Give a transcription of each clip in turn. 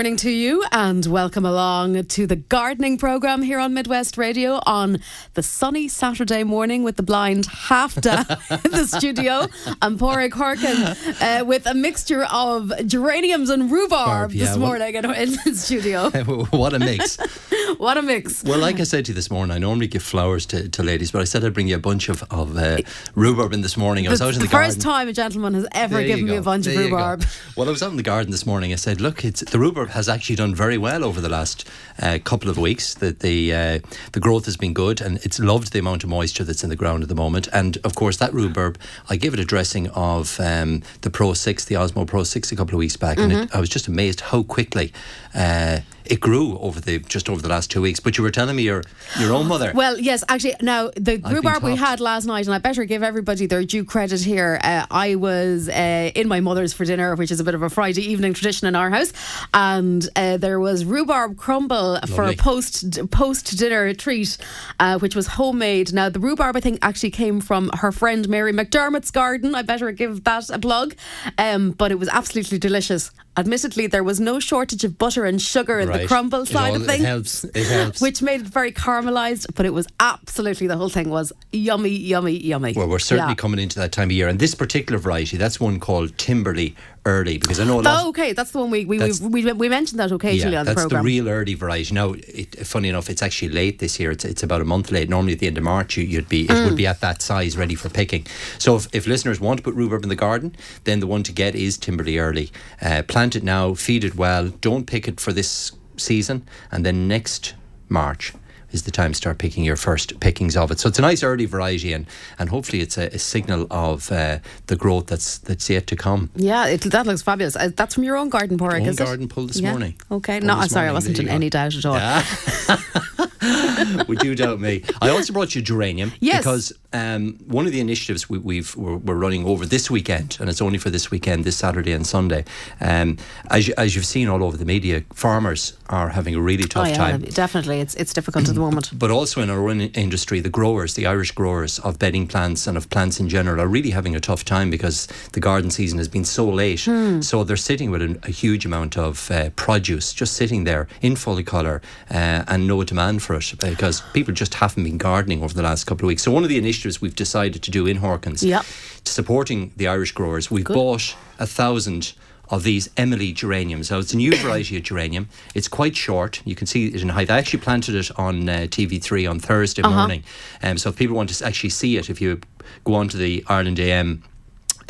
morning to you and welcome along to the gardening program here on Midwest Radio on the sunny Saturday morning with the blind half down in the studio. I'm Pádraic Horkan uh, with a mixture of geraniums and rhubarb Barb, yeah, this morning in, in the studio. what a mix. What a mix. Well, like I said to you this morning, I normally give flowers to, to ladies, but I said I'd bring you a bunch of, of uh, rhubarb in this morning. I was the out in the, first garden. time a gentleman has ever There given me a bunch There of rhubarb. Well, I was out in the garden this morning. I said, look, it's, the rhubarb has actually done very well over the last uh, couple of weeks. The the, uh, the growth has been good, and it's loved the amount of moisture that's in the ground at the moment. And of course, that rhubarb, I gave it a dressing of um, the Pro Six, the Osmo Pro Six, a couple of weeks back, and Mm-hmm. it, I was just amazed how quickly. Uh, it grew over the just over the last two weeks, but you were telling me your your own mother. Well, yes, actually, now the rhubarb we had last night, and I better give everybody their due credit here. Uh, I was uh, in my mother's for dinner, which is a bit of a Friday evening tradition in our house, and uh, there was rhubarb crumble for a post post dinner treat, uh, which was homemade. Now the rhubarb, I think, actually came from her friend Mary McDermott's garden. I better give that a plug, um, but it was absolutely delicious. Admittedly, there was no shortage of butter and sugar in the Right. crumble It side all- of it things helps. It helps. which made it very caramelized, but it was absolutely the whole thing was yummy, yummy, yummy. Well, we're certainly Yeah. coming into that time of year, and this particular variety, that's one called Timperley Early, because I know lot. Oh, okay, that's the one we we, we, we mentioned that occasionally yeah, on the program. that's the real early variety. Now, it, funny enough, it's actually late this year. It's, it's about a month late. Normally, at the end of March, you, you'd be it Mm. would be at that size, ready for picking. So, if, if listeners want to put rhubarb in the garden, then the one to get is Timperley Early. Uh, plant it now, feed it well. Don't pick it for this season, and then next March is the time to start picking your first pickings of it. So it's a nice early variety, and and hopefully it's a, a signal of uh, the growth that's that's yet to come. yeah, it, that looks fabulous. Uh, that's from your own garden, Pádraic, Own is it? garden pull this Yeah. morning. Okay, Pull no, sorry, I wasn't in any doubt at all. Would you doubt me? I also brought you geranium Yes. because um, one of the initiatives we, we've we're, we're running over this weekend, and it's only for this weekend, this Saturday and Sunday. Um, as you, as you've seen all over the media, farmers are having a really Oh tough yeah, time. definitely, it's it's difficult at the moment. But also in our own industry, the growers, the Irish growers of bedding plants and of plants in general, are really having a tough time because the garden season has been so late. Hmm. So they're sitting with a, a huge amount of uh, produce just sitting there in full colour uh, and no demand for it because people just haven't been gardening over the last couple of weeks. So one of the initiatives we've decided to do in Horkans, Yep. supporting the Irish growers, we've bought a thousand of these Emily geraniums. Now, it's a new variety of geranium. It's quite short. You can see it in height. I actually planted it on uh, TV3 on Thursday morning. Um, so if people want to actually see it, if you go on to the Ireland AM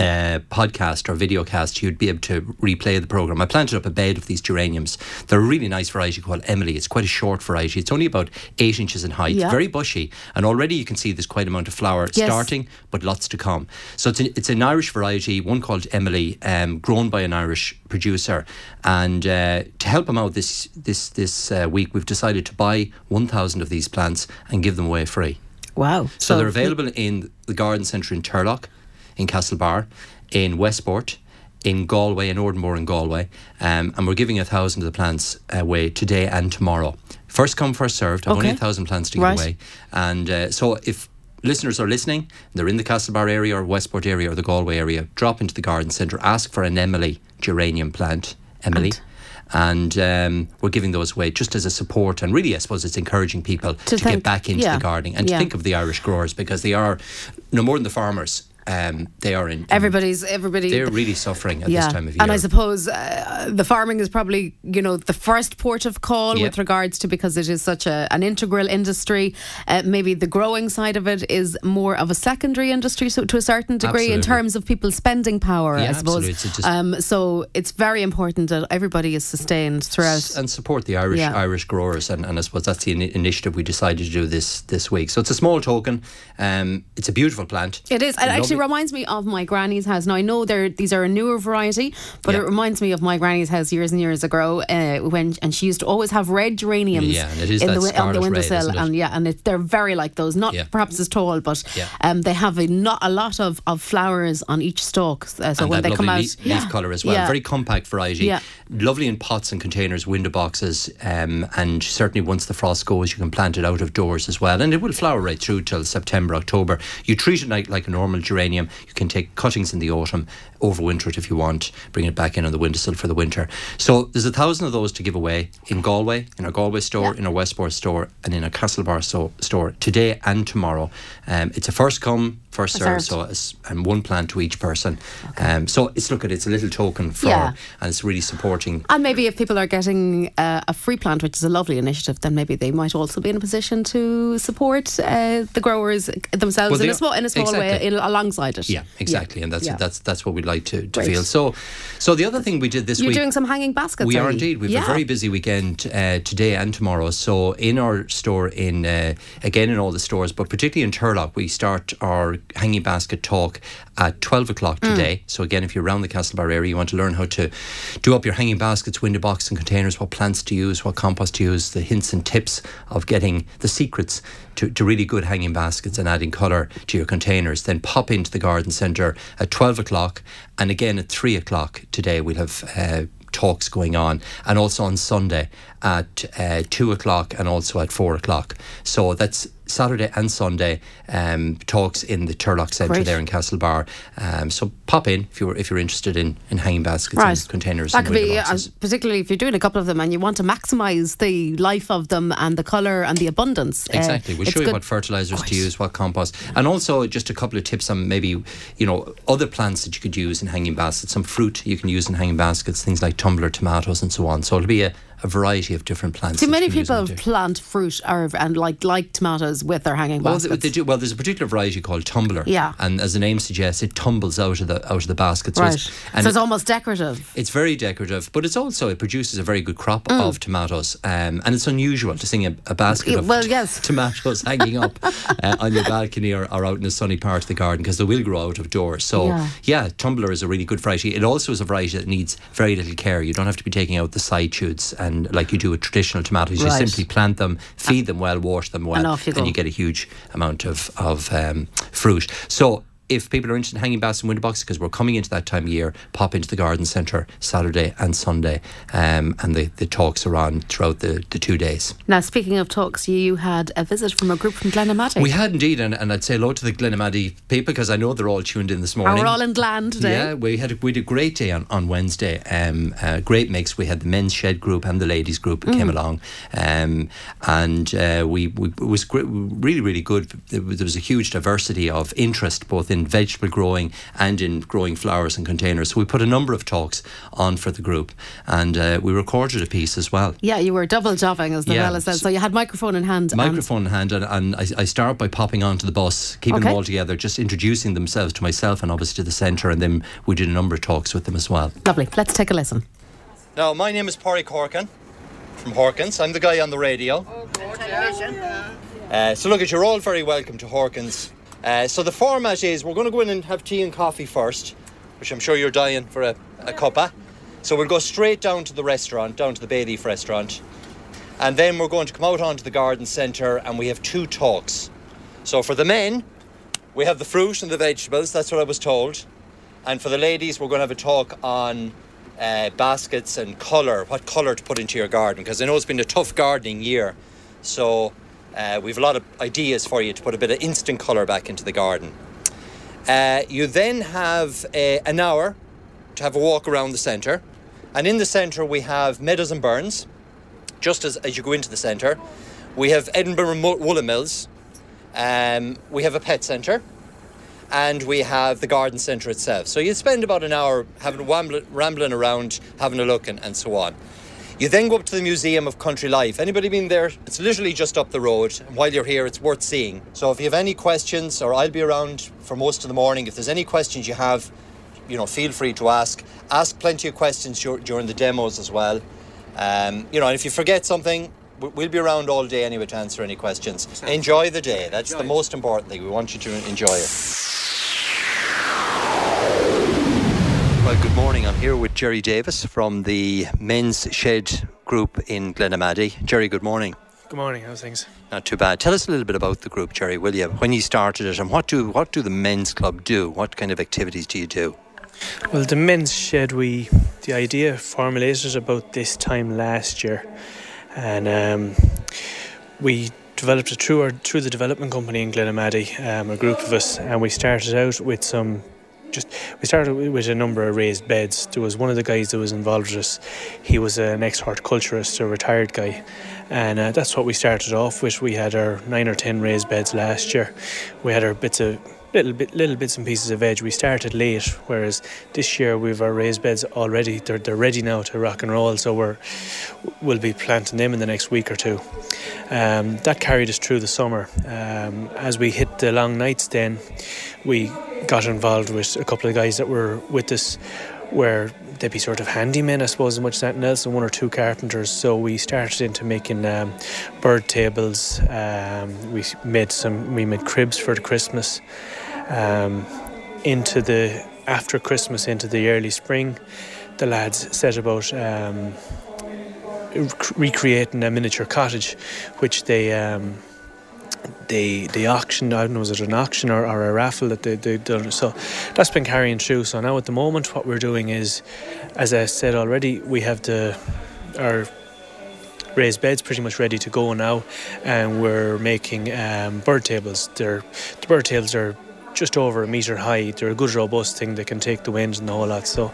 uh, podcast or video cast, you'd be able to replay the program. I planted up a bed of these geraniums. They're a really nice variety called Emily. It's quite a short variety. It's only about eight inches in height, Yeah. very bushy, and already you can see there's quite a amount of flower Yes. starting, but lots to come. So it's, an it's an Irish variety, one called Emily, um, grown by an Irish producer. And uh, to help him out this this this uh, week, we've decided to buy 1,000 of these plants and give them away free. Wow. So, they're available in the garden centre in Turlough, in Castlebar, in Westport, in Galway, in Oranmore in Galway, um, and we're giving a thousand of the plants away today and tomorrow. First come, first served. I've only a thousand plants to give Right. away, and uh, so if listeners are listening, they're in the Castlebar area or Westport area or the Galway area, drop into the garden centre, ask for an Emily geranium plant, Emily. And um, we're giving those away just as a support, and really, I suppose it's encouraging people to, think- get back into yeah, the gardening and yeah. to think of the Irish growers because they are no more than the farmers. Um, they are in. in- Everybody's everybody. they're really suffering at this time of year. And I suppose uh, the farming is probably, you know, the first port of call Yep. with regards to because it is such a, an integral industry. Uh, maybe the growing side of it is more of a secondary industry, so to a certain degree, in terms of people's spending power, Yeah, I suppose. absolutely. It's um, so it's very important that everybody is sustained throughout. and support the Irish Yeah. Irish growers, and, and I suppose that's the ini initiative we decided to do this this week. So it's a small token. Um, it's a beautiful plant. It is. It actually reminds me of my granny's house. Now I know they're these are a newer variety, but Yeah. it reminds me of my granny's house years and years ago. Uh, when and she used to always have red geraniums Yeah, and it is in the, on the red, windowsill, it? and yeah, and it, they're very like those. Not Yeah. perhaps as tall, but Yeah. um, they have a not a lot of, of flowers on each stalk. Uh, so and when that they come out, leaf, leaf colour as well. Yeah. Very compact variety. Lovely in pots and containers, window boxes, um, and certainly once the frost goes, you can plant it out of doors as well, and it will flower right through till September, October. You treat it like, like a normal geranium. You can take cuttings in the autumn, overwinter it if you want, bring it back in on the windowsill for the winter. So there's a thousand of those to give away in Galway, in our Galway store, in our Westport store, and in our Castlebar so, store today and tomorrow. Um, it's a first come, first serve, so it's, and one plant to each person. Um, so it's look at it's a little token for, Yeah. and it's really supporting. And maybe if people are getting uh, a free plant, which is a lovely initiative, then maybe they might also be in a position to support uh, the growers themselves Well, in a small in a small way in, alongside it. Yeah, exactly, and that's Yeah. that's that's what we'd like to, to feel. So, so the other thing we did this You're week. doing some hanging baskets. We are are indeed. We've yeah. a very busy weekend uh, today and tomorrow. So in our store, in uh, again in all the stores, but particularly in Turlough, we start our hanging basket talk at twelve o'clock Mm. today. So again, if you're around the Castlebar area, you want to learn how to do up your hanging baskets, window box and containers, what plants to use, what compost to use, the hints and tips of getting the secrets to, to really good hanging baskets and adding colour to your containers, then pop into the garden centre at 12 o'clock and again at 3 o'clock today we'll have uh, talks going on. And also on Sunday at uh, 2 o'clock and also at 4 o'clock. So that's Saturday and Sunday um, talks in the Turlough Centre Great. there in Castlebar. Um, so pop in if you're if you're interested in, in hanging baskets Right. and containers That and could be, uh, particularly if you're doing a couple of them and you want to maximise the life of them and the colour and the abundance. Uh, Exactly. We'll show you good. what fertilizers to use, what compost, and also just a couple of tips on maybe you know other plants that you could use in hanging baskets. Some fruit you can use in hanging baskets, things like tumbler tomatoes and so on. So it'll be a, a variety of different plants. You many can use in people plant fruit or, and like like tomatoes with their hanging Well, baskets. they, they do. Well, there's a particular variety called tumbler. Yeah. And as the name suggests, it tumbles out of the out of the basket. So right. It's, So and it's it- almost decorative. it's very decorative, but it's also it produces a very good crop Mm. of tomatoes, um, and it's unusual to see a, a basket of well, yes. tomatoes hanging up uh, on your balcony or, or out in a sunny part of the garden because they will grow out of doors. So Yeah. yeah. tumbler is a really good variety. It also is a variety that needs very little care. You don't have to be taking out the side shoots and like you do with traditional tomatoes. You simply plant them, feed them well, wash them well, And you and you get a huge amount of of um, fruit. So. If people are interested in hanging baskets and window boxes, because we're coming into that time of year, pop into the garden centre Saturday and Sunday, um, and the, the talks are on throughout the, the two days. Now, speaking of talks, you had a visit from a group from Glenamaddy. We had indeed, and, and I'd say hello to the Glenamaddy people because I know they're all tuned in this morning. we're all in Glan today. Yeah, we had a, we had a great day on, on Wednesday. Um, uh, great mix. We had the men's shed group and the ladies group that Mm. came along, um, and uh, we, we it was gr- really really good. There was, there was a huge diversity of interest both in vegetable growing and in growing flowers and containers. So we put a number of talks on for the group, and uh, we recorded a piece as well. Yeah, you were double jobbing, as the Yeah. fella said. So you had microphone in hand. and- microphone in hand, and, and I, I start by popping onto the bus, keeping Okay. them all together, just introducing themselves to myself and obviously to the centre, and then we did a number of talks with them as well. Lovely. Let's take a listen. Now, my name is Pádraic Horkan from Horkans. I'm the guy on the radio. Uh, so, look, at you're all very welcome to Horkans. Uh, so, the format is we're going to go in and have tea and coffee first, which I'm sure you're dying for a, a cuppa. So, we'll go straight down to the restaurant, down to the Bay Leaf restaurant. And then we're going to come out onto the garden centre and we have two talks. So, for the men, we have the fruit and the vegetables, that's what I was told. And for the ladies, we're going to have a talk on uh, baskets and colour, what colour to put into your garden, because I know it's been a tough gardening year. So uh, we've a lot of ideas for you to put a bit of instant colour back into the garden. Uh, you then have uh, an hour to have a walk around the centre. And in the centre, we have Meadows and Burns, just as, as you go into the centre. We have Edinburgh Woolen Mills. Um, we have a pet centre and we have the garden centre itself. So you spend about an hour having wambling, rambling around, having a look, and, and so on. You then go up to the Museum of Country Life. Anybody been there? It's literally just up the road. And while you're here, it's worth seeing. So if you have any questions, or I'll be around for most of the morning, if there's any questions you have, you know, feel free to ask. Ask plenty of questions during the demos as well. Um, you know, and if you forget something, we- we'll be around all day anyway to answer any questions. Enjoy the day. That's the most important thing. We want you to enjoy it. I'm here with Jerry Davis from the Men's Shed Group in Glenamaddy. Jerry, good morning. Good morning. How's things? Not too bad. Tell us a little bit about the group, Jerry, will you? When you started it, and what do what do the men's club do? What kind of activities do you do? Well, the men's shed, we the idea formulated about this time last year, and um, we developed it through our through the development company in Glenamaddy, um, a group of us, and we started out with some. Just we started with a number of raised beds. There was one of the guys that was involved with us. He was an ex horticulturist, a retired guy, and uh, that's what we started off with. We had our nine or ten raised beds last year. We had our bits of little bit little bits and pieces of veg. We started late, whereas this year we've our raised beds already. They're they're ready now to rock and roll. So we're we'll be planting them in the next week or two. Um, that carried us through the summer. Um, as we hit the long nights, then we got involved with a couple of guys that were with us, where they'd be sort of handymen, I suppose, as much as anything else, and one or two carpenters. So we started into making um, bird tables. Um, we made some. We made cribs for the Christmas. Um, into the after Christmas, into the early spring, the lads set about um, recreating a miniature cottage, which they um, they they auctioned. I don't know was it an auction or, or a raffle that they they done. So that's been carrying through. So now at the moment, what we're doing is, as I said already, we have the our raised beds pretty much ready to go now, and we're making um, bird tables. They're the bird tables are just over a metre high. They're a good robust thing. They can take the wind and the whole lot. So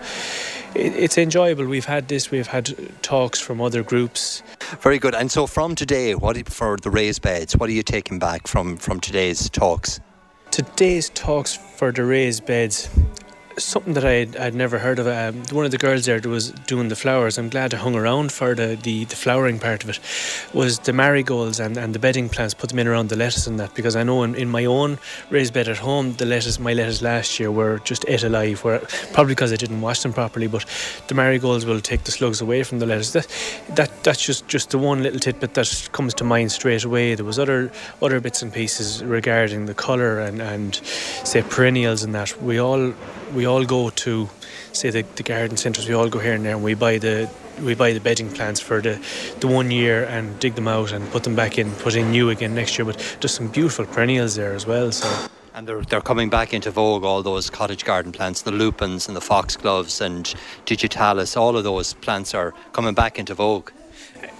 it, it's enjoyable. We've had this. We've had talks from other groups. Very good. And so from today, what for the raised beds? What are you taking back from from today's talks? Today's talks for the raised beds something that I'd, I'd never heard of. Um, one of the girls there was doing the flowers. I'm glad I hung around for the, the, the, flowering part of it. Was the marigolds and, and the bedding plants, put them in around the lettuce and that because I know in, in my own raised bed at home, the lettuce, my lettuce last year were just ate alive. Where probably because I didn't wash them properly, but the marigolds will take the slugs away from the lettuce. That, that that's just, just the one little tidbit that comes to mind straight away. There was other other bits and pieces regarding the colour and, and say perennials and that. We all we all go to say the, the garden centres we all go here and there and we buy the we buy the bedding plants for the, the one year and dig them out and put them back in put in new again next year. But there's some beautiful perennials there as well so. And they're, they're coming back into vogue all those cottage garden plants the lupins and the foxgloves and digitalis all of those plants are coming back into vogue.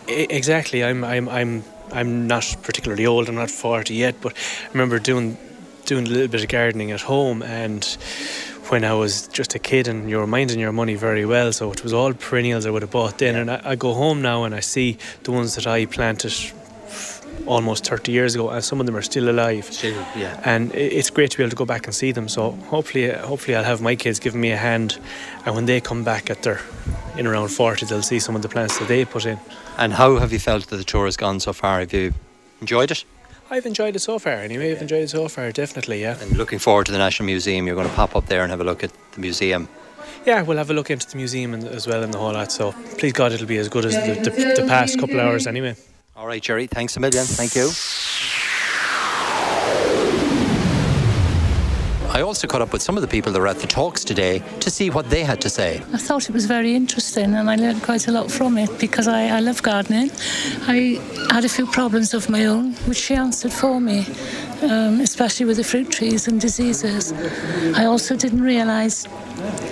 Exactly. I'm I'm I'm I'm not particularly old I'm not 40 yet but I remember doing doing a little bit of gardening at home and when I was just a kid and you were minding your money very well. So it was all perennials I would have bought then. And I, I go home now and I see the ones that I planted almost 30 years ago and some of them are still alive still, yeah. and it's great to be able to go back and see them so hopefully hopefully I'll have my kids giving me a hand and when they come back at their in around 40 they'll see some of the plants that they put in and how have you felt that the tour has gone so far have you enjoyed it I've enjoyed it so far. Anyway, I've enjoyed it so far. Definitely, yeah. And looking forward to the National Museum. You're going to pop up there and have a look at the museum. Yeah, we'll have a look into the museum as well and the whole lot. So please God, it'll be as good as the, the, the past couple hours anyway. All right, Jerry. Thanks a million. Thank you. I also caught up with some of the people that were at the talks today to see what they had to say. I thought it was very interesting and I learned quite a lot from it because I, I love gardening. I had a few problems of my own, which she answered for me, um, especially with the fruit trees and diseases. I also didn't realise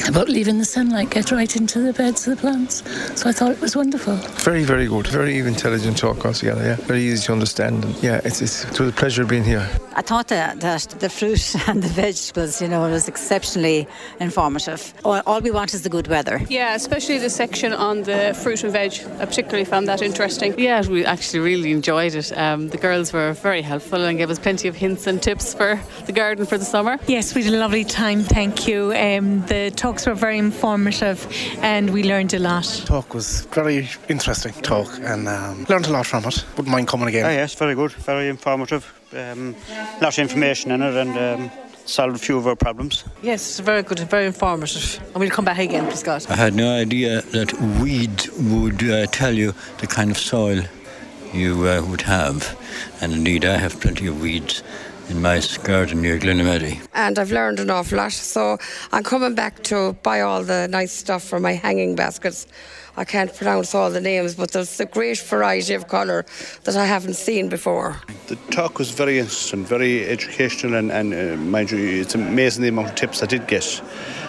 about leaving the sunlight get right into the beds of the plants. So I thought it was wonderful. Very, very good. Very intelligent talk altogether, yeah. Very easy to understand. And yeah, it's, it's, it's a pleasure being here. I thought that, that the fruit and the vegetables, you know, was exceptionally informative. All, all, we want is the good weather. Yeah, especially the section on the fruit and veg. I particularly found that interesting. Yeah, we actually really enjoyed it. Um, the girls were very helpful and gave us plenty of hints and tips for the garden for the summer. Yes, we had a lovely time, thank you. Um, the talks were very informative and we learned a lot. Talk was very interesting talk and um, learned a lot from it. Wouldn't mind coming again. Oh, yes, very good, very informative. Um, lots of information in it and um, solved a few of our problems. Yes, it's very good, very informative. And we'll come back again, please God. I had no idea that weed would uh, tell you the kind of soil you uh, would have. And indeed, I have plenty of weeds in my garden near Glenamaddy. And I've learned an awful lot, so I'm coming back to buy all the nice stuff for my hanging baskets. I can't pronounce all the names, but there's a great variety of colour that I haven't seen before. The talk was very interesting, very educational, and, and uh, mind you, it's amazing the amount of tips I did get.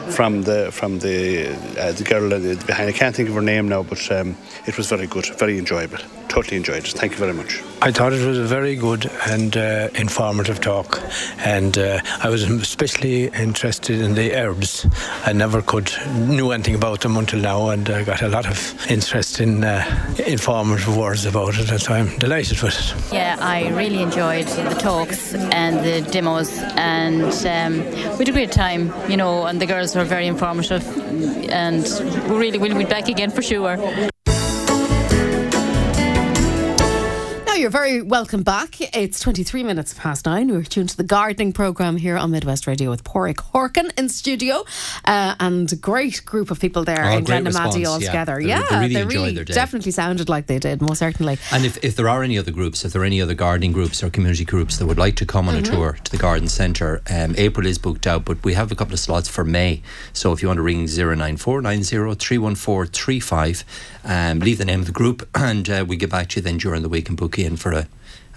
from the from the uh, the girl behind. I can't think of her name now, but um, it was very good, very enjoyable. Totally enjoyed it. Thank you very much. I thought it was a very good and uh, informative talk, and uh, I was especially interested in the herbs. I never could knew anything about them until now, and I got a lot of interest in uh, informative words about it. So I'm delighted with it. Yeah, I really enjoyed the talks and the demos, and um, we had a great time. You know, and the girls were very informative, and we really will be back again for sure. You're very welcome back. It's 23 minutes past nine. We're tuned to the gardening programme here on Midwest Radio with Pádraic Horkan in studio uh, and a great group of people there oh, in Glenamaddy all yeah. together. Yeah, they really, they really definitely sounded like they did, most certainly. And if, if there are any other groups, if there are any other gardening groups or community groups that would like to come on mm-hmm. a tour to the garden centre, um, April is booked out, but we have a couple of slots for May. So if you want to ring 09490 um, leave the name of the group and uh, we get back to you then during the week and book you in for a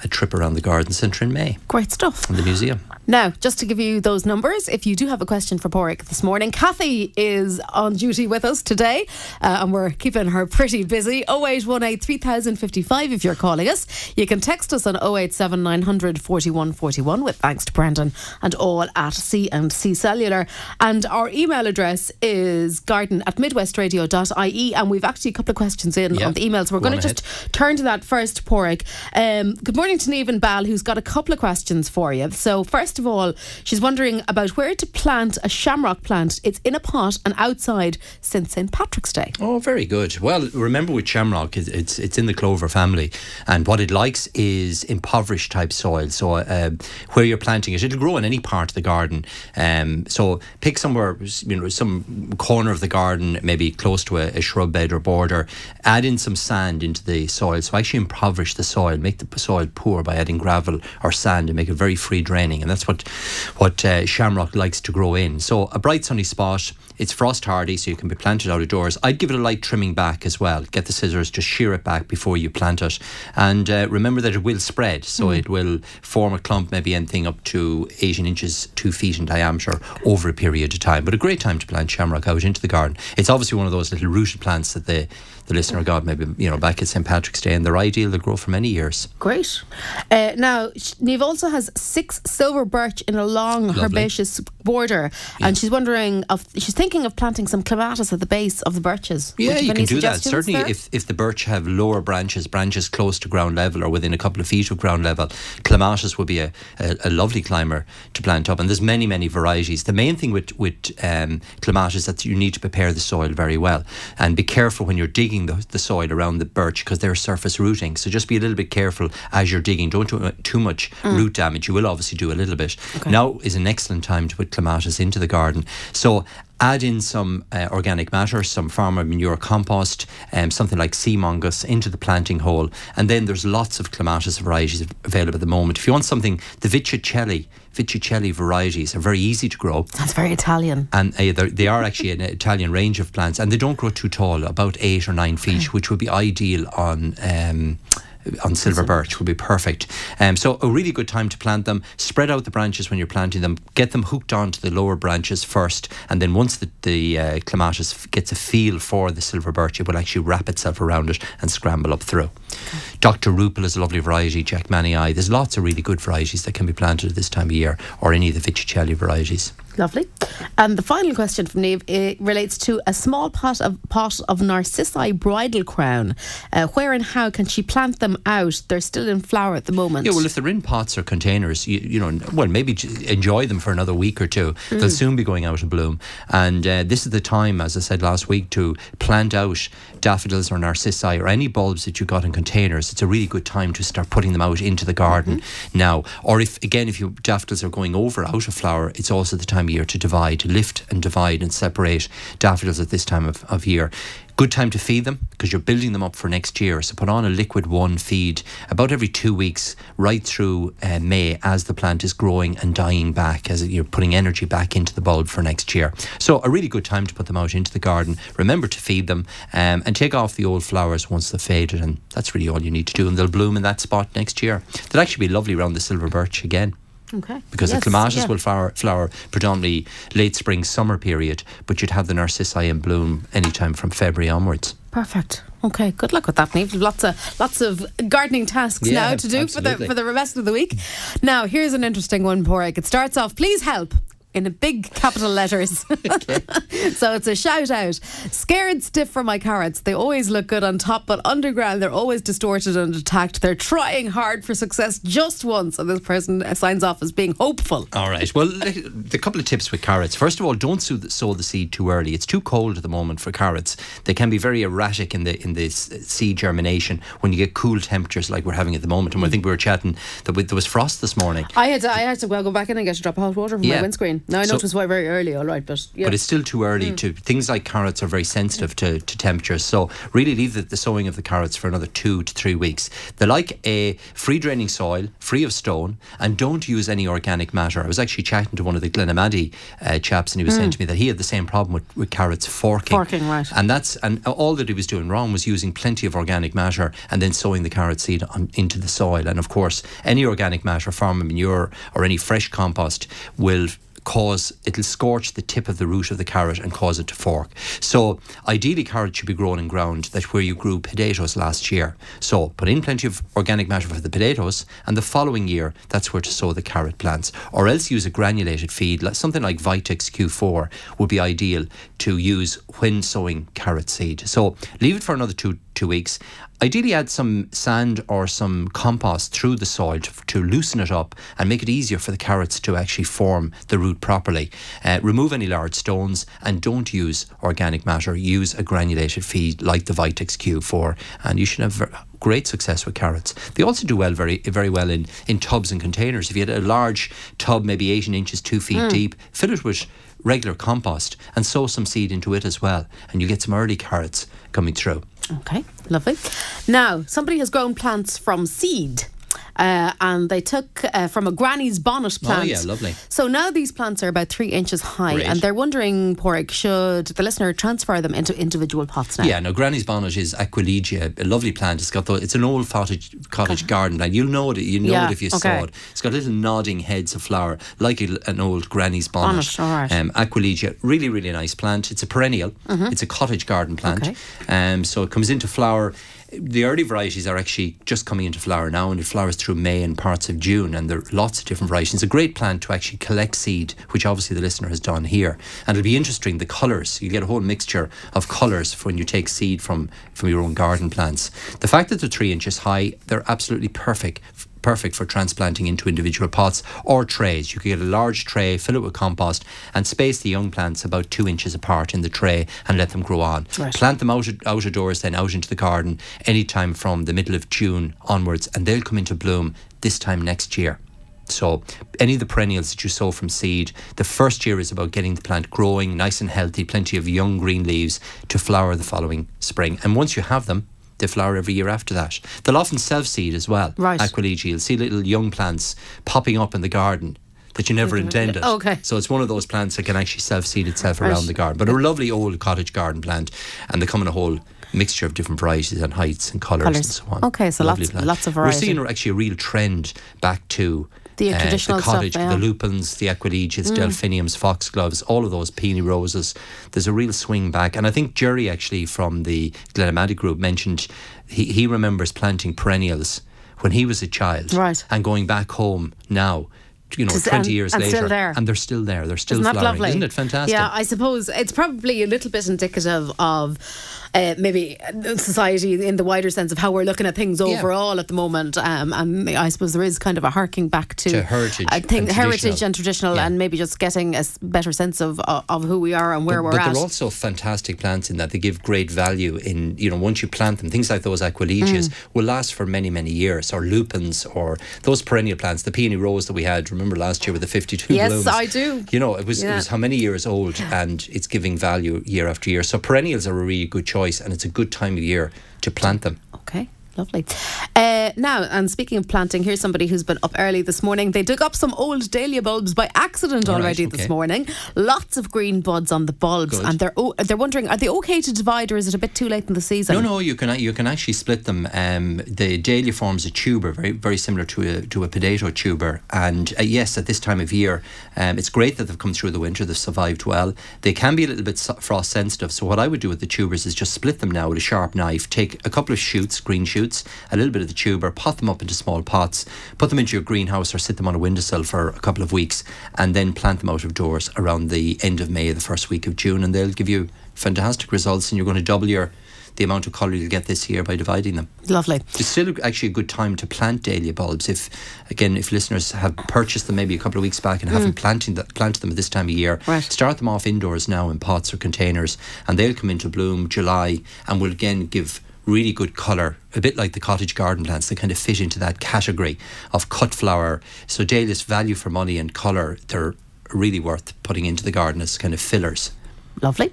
a trip around the garden centre in May. Great stuff. And the museum. Now, just to give you those numbers, if you do have a question for Pádraic this morning, Kathy is on duty with us today uh, and we're keeping her pretty busy. 0818 3055 if you're calling us. You can text us on 087 900 41 41 with thanks to Brendan and all at C and C Cellular. And our email address is garden at midwestradio.ie and we've actually a couple of questions in yep. on the emails. We're going to just turn to that first, Pádraic. Um, good morning to Neve Ball, who's got a couple of questions for you. So, first of all, she's wondering about where to plant a shamrock plant. It's in a pot and outside since St Patrick's Day. Oh, very good. Well, remember with shamrock, it's it's in the clover family, and what it likes is impoverished type soil. So uh, where you're planting it, it'll grow in any part of the garden. Um, so pick somewhere, you know, some corner of the garden, maybe close to a, a shrub bed or border. Add in some sand into the soil. So actually impoverish the soil, make the soil poor by adding gravel or sand and make it very free draining. And that's what what uh, shamrock likes to grow in. So a bright sunny spot. It's frost hardy, so you can be planted out of doors. I'd give it a light trimming back as well. Get the scissors, just shear it back before you plant it, and uh, remember that it will spread. So mm. it will form a clump, maybe anything up to 18 inches, two feet in diameter over a period of time. But a great time to plant shamrock out into the garden. It's obviously one of those little rooted plants that the the listener got maybe you know back at St Patrick's Day, and they're ideal. They grow for many years. Great. Uh, now Neve also has six silver birch in a long Lovely. herbaceous border, yeah. and she's wondering of she's thinking of planting some clematis at the base of the birches. Yeah, you, you can do that. Certainly, there? if if the birch have lower branches, branches close to ground level or within a couple of feet of ground level, clematis would be a, a, a lovely climber to plant up. And there's many many varieties. The main thing with with um, clematis is that you need to prepare the soil very well and be careful when you're digging digging the, the soil around the birch because they're surface rooting. So just be a little bit careful as you're digging. Don't do too much mm. root damage. You will obviously do a little bit. Okay. Now is an excellent time to put clematis into the garden. So add in some uh, organic matter, some farmer manure compost, um, something like Seamungus into the planting hole. And then there's lots of clematis varieties available at the moment. If you want something, the Viticella, Viticella varieties are very easy to grow. That's very Italian. And uh, they are actually an Italian range of plants, and they don't grow too tall, about eight or nine feet, okay. which would be ideal on. Um, on silver birch would be perfect. Um, so a really good time to plant them. Spread out the branches when you're planting them. Get them hooked onto the lower branches first, and then once the, the uh, clematis gets a feel for the silver birch, it will actually wrap itself around it and scramble up through. Okay. Dr. Ruppel is a lovely variety. Jackmanii. There's lots of really good varieties that can be planted at this time of year, or any of the Viticella varieties. Lovely. And the final question from Neve relates to a small pot of pot of narcissi bridal crown. Uh, where and how can she plant them out? They're still in flower at the moment. Yeah, well, if they're in pots or containers, you, you know, well, maybe enjoy them for another week or two. Mm. They'll soon be going out of bloom. And uh, this is the time, as I said last week, to plant out daffodils or narcissi or any bulbs that you got in containers. It's a really good time to start putting them out into the garden mm-hmm. now. Or if again, if your daffodils are going over out of flower, it's also the time of year to divide, lift and divide and separate daffodils at this time of, of year. Good time to feed them because you're building them up for next year. So put on a liquid one feed about every two weeks, right through uh, May, as the plant is growing and dying back, as you're putting energy back into the bulb for next year. So a really good time to put them out into the garden. Remember to feed them um, and take off the old flowers once they've faded, and that's really all you need to do. And they'll bloom in that spot next year. They'll actually be lovely around the silver birch again. Okay. Because Yes, the clematis yeah. will flower, flower predominantly late spring, summer period, but you'd have the narcissi in bloom anytime from February onwards. Perfect. Okay, good luck with that, Neve. Lots of lots of gardening tasks Yeah, now to do for the for the rest of the week. Now, here's an interesting one, Pádraic. It starts off, please help. In a big capital letters. so it's a shout out. Scared stiff for my carrots. They always look good on top, but underground they're always distorted and attacked. They're trying hard for success just once. And this person signs off as being hopeful. All right. Well, the couple of tips with carrots. First of all, don't sow the, sow the seed too early. It's too cold at the moment for carrots. They can be very erratic in the in the seed germination when you get cool temperatures like we're having at the moment. And I mm. think we were chatting that there was frost this morning. I had to, I had to well go back in and get a drop of hot water from Yeah. my windscreen. Now I know So- it was very early, all right, but yeah. But it's still too early Mm. to. Things like carrots are very sensitive to, to temperatures. So really leave the, the sowing of the carrots for another two to three weeks. They like a free draining soil, free of stone, and don't use any organic matter. I was actually chatting to one of the Glenamaddy uh, chaps, and he was saying Mm. to me that he had the same problem with, with carrots forking. Forking, right. And that's and all that he was doing wrong was using plenty of organic matter and then sowing the carrot seed on, into the soil. And of course, any organic matter, farm manure, or any fresh compost will cause it'll scorch the tip of the root of the carrot and cause it to fork. So ideally carrots should be grown in ground that where you grew potatoes last year. So put in plenty of organic matter for the potatoes and the following year that's where to sow the carrot plants. Or else use a granulated feed, like something like Vitax Q4 would be ideal to use when sowing carrot seed. So leave it for another two two weeks. Ideally, add some sand or some compost through the soil to, to loosen it up and make it easier for the carrots to actually form the root properly. Uh, remove any large stones and don't use organic matter. Use a granulated feed like the Vitax Q4, and you should have great success with carrots. They also do well, very very well in in tubs and containers. If you had a large tub, maybe 18 inches, two feet Mm. deep, fill it with regular compost and sow some seed into it as well, and you get some early carrots coming through. Okay, lovely. Now, somebody has grown plants from seed. Uh, and they took uh, from a granny's bonnet plant. Oh, yeah, lovely. So now these plants are about three inches high, Great. and they're wondering, Pádraic, should the listener transfer them into individual pots now? Yeah, no, Granny's bonnet is Aquilegia, a lovely plant. It's got the, it's an old cottage cottage garden plant. You'll know it. You know Yeah, it if you okay. saw it. It's got little nodding heads of flower, like a, an old Granny's bonnet. Bonnet, all right. Um, Aquilegia, really really nice plant. It's a perennial. Mhm. It's a cottage garden plant. Okay. Um, so it comes into flower. The early varieties are actually just coming into flower now, and it flowers through May and parts of June. And there are lots of different varieties. It's a great plant to actually collect seed, which obviously the listener has done here. And it'll be interesting the colours. You get a whole mixture of colours when you take seed from from your own garden plants. The fact that they're three inches high, they're absolutely perfect. Perfect for transplanting into individual pots or trays. You could get a large tray, fill it with compost, and space the young plants about two inches apart in the tray and let them grow on. Right. Plant them out, out of doors, then out into the garden anytime from the middle of June onwards, and they'll come into bloom this time next year. So, any of the perennials that you sow from seed, the first year is about getting the plant growing, nice and healthy, plenty of young green leaves to flower the following spring. And once you have them, they flower every year after that. They'll often self seed as well. Right. Aquilegia. You'll see little young plants popping up in the garden that you never intended. Okay. So it's one of those plants that can actually self seed itself Right. around the garden. But a lovely old cottage garden plant, and they come in a whole mixture of different varieties and heights and colours and so on. Okay, so Lovely lots- plant. lots of We're seeing actually a real trend back to The uh, traditional the stuff, cottage, yeah. the lupins, the aquilegias, Mm. delphiniums, foxgloves, all of those peony roses. There's a real swing back, and I think Jerry actually from the Glenamaddy group mentioned he, he remembers planting perennials when he was a child, Right. and going back home now. You know, twenty and- years and later, still there. and they're still there. They're still Isn't flowering. lovely? Isn't it fantastic? Yeah, I suppose it's probably a little bit indicative of uh, maybe society in the wider sense of how we're looking at things Yeah. overall at the moment. Um, and I suppose there is kind of a harking back to, To heritage I think and heritage traditional. and traditional, and maybe just getting a better sense of of, who we are and where but, we're but at. But they're also fantastic plants in that they give great value in you know once you plant them things like those aquilegias Mm. will last for many many years or lupins or those perennial plants the peony rose that we had remember last year with the 52 yes, blooms I do. you know it was it was how many years old and it's giving value year after year so perennials are a really good choice and it's a good time of year to plant them Okay. Lovely. Uh, now, and speaking of planting, here's somebody who's been up early this morning. They dug up some old dahlia bulbs by accident All right, already okay. this morning. Lots of green buds on the bulbs, Good. and they're oh, they're wondering: Are they okay to divide, or is it a bit too late in the season? No, no, you can you can actually split them. Um, the dahlia forms a tuber, very very similar to a to a potato tuber. And uh, yes, at this time of year, um, it's great that they've come through the winter. They've survived well. They can be a little bit frost sensitive. So what I would do with the tubers is just split them now with a sharp knife. Take a couple of shoots, green shoots, a little bit of the tuber, pot them up into small pots, put them into your greenhouse or sit them on a windowsill for a couple of weeks, and then plant them out of doors around the end of May, the first week of June, and they'll give you fantastic results. And you're going to double your the amount of colour you'll get this year by dividing them. Lovely. It's still actually a good time to plant dahlia bulbs. If again, if listeners have purchased them maybe a couple of weeks back and haven't mm. planted th- planted them at this time of year, right. start them off indoors now in pots or containers, and they'll come into bloom July and will again give really good colour, a bit like the cottage garden plants. They kind of fit into that category of cut flower. So dahlia's value for money and colour, they're really worth putting into the garden as kind of fillers. Lovely.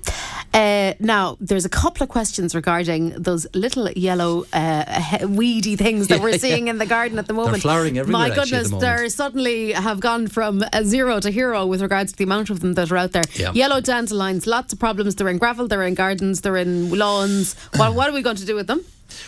Uh, now, there's a couple of questions regarding those little yellow uh, weedy things that we're seeing in the garden at the moment. flowering everywhere, My at the goodness, they suddenly have gone from a zero to hero with regards to the amount of them that are out there. Yeah. Yellow dandelions, lots of problems. They're in gravel, they're in gardens, they're in lawns. What, what are we going to do with them?